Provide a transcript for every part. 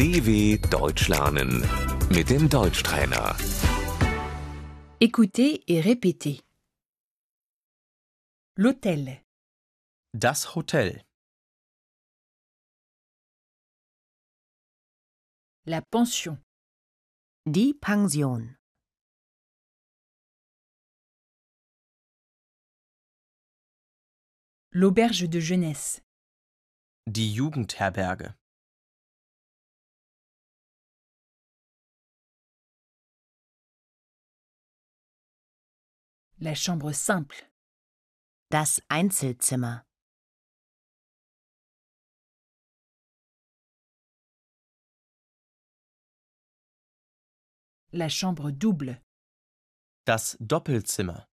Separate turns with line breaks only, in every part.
DW Deutsch lernen mit dem Deutschtrainer.
Écoutez et répétez. L'hôtel,
Das Hotel.
la pension,
Die Pension.
l'auberge de jeunesse,
Die Jugendherberge.
La chambre simple,
Das Einzelzimmer.
la chambre double,
Das Doppelzimmer.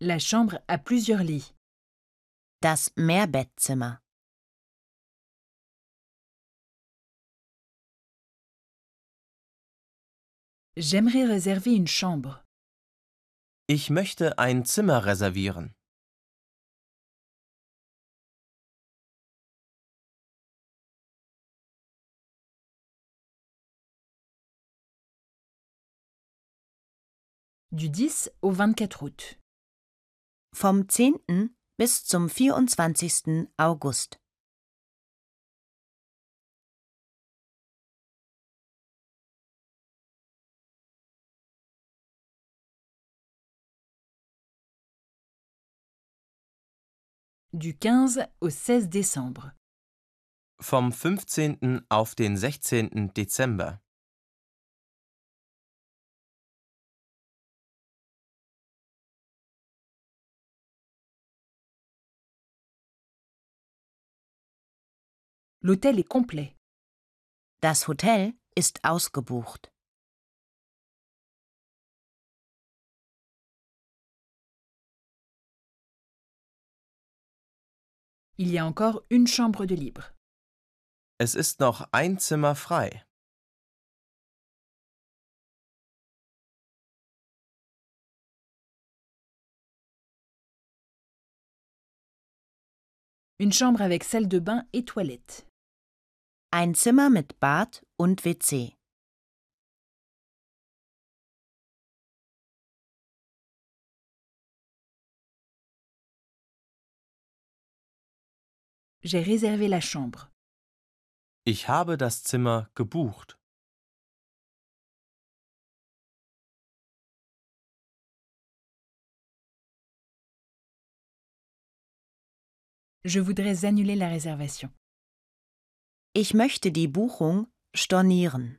la chambre à plusieurs lits,
Das Mehrbettzimmer.
J'aimerais réserver une chambre,
Ich möchte ein Zimmer reservieren.
du 10 au 24 août,
Vom 10. bis zum 24. August.
Du 15 au 16 décembre,
Vom 15. auf den 16. Dezember.
l'hôtel est complet,
Das Hotel ist ausgebucht.
Il y a encore une chambre de libre,
Es ist noch ein Zimmer frei.
une chambre avec salle de bain et toilette,
Ein Zimmer mit Bad und WC.
J'ai réservé la chambre,
Ich habe das Zimmer gebucht.
je voudrais annuler la réservation.
Ich möchte die Buchung stornieren.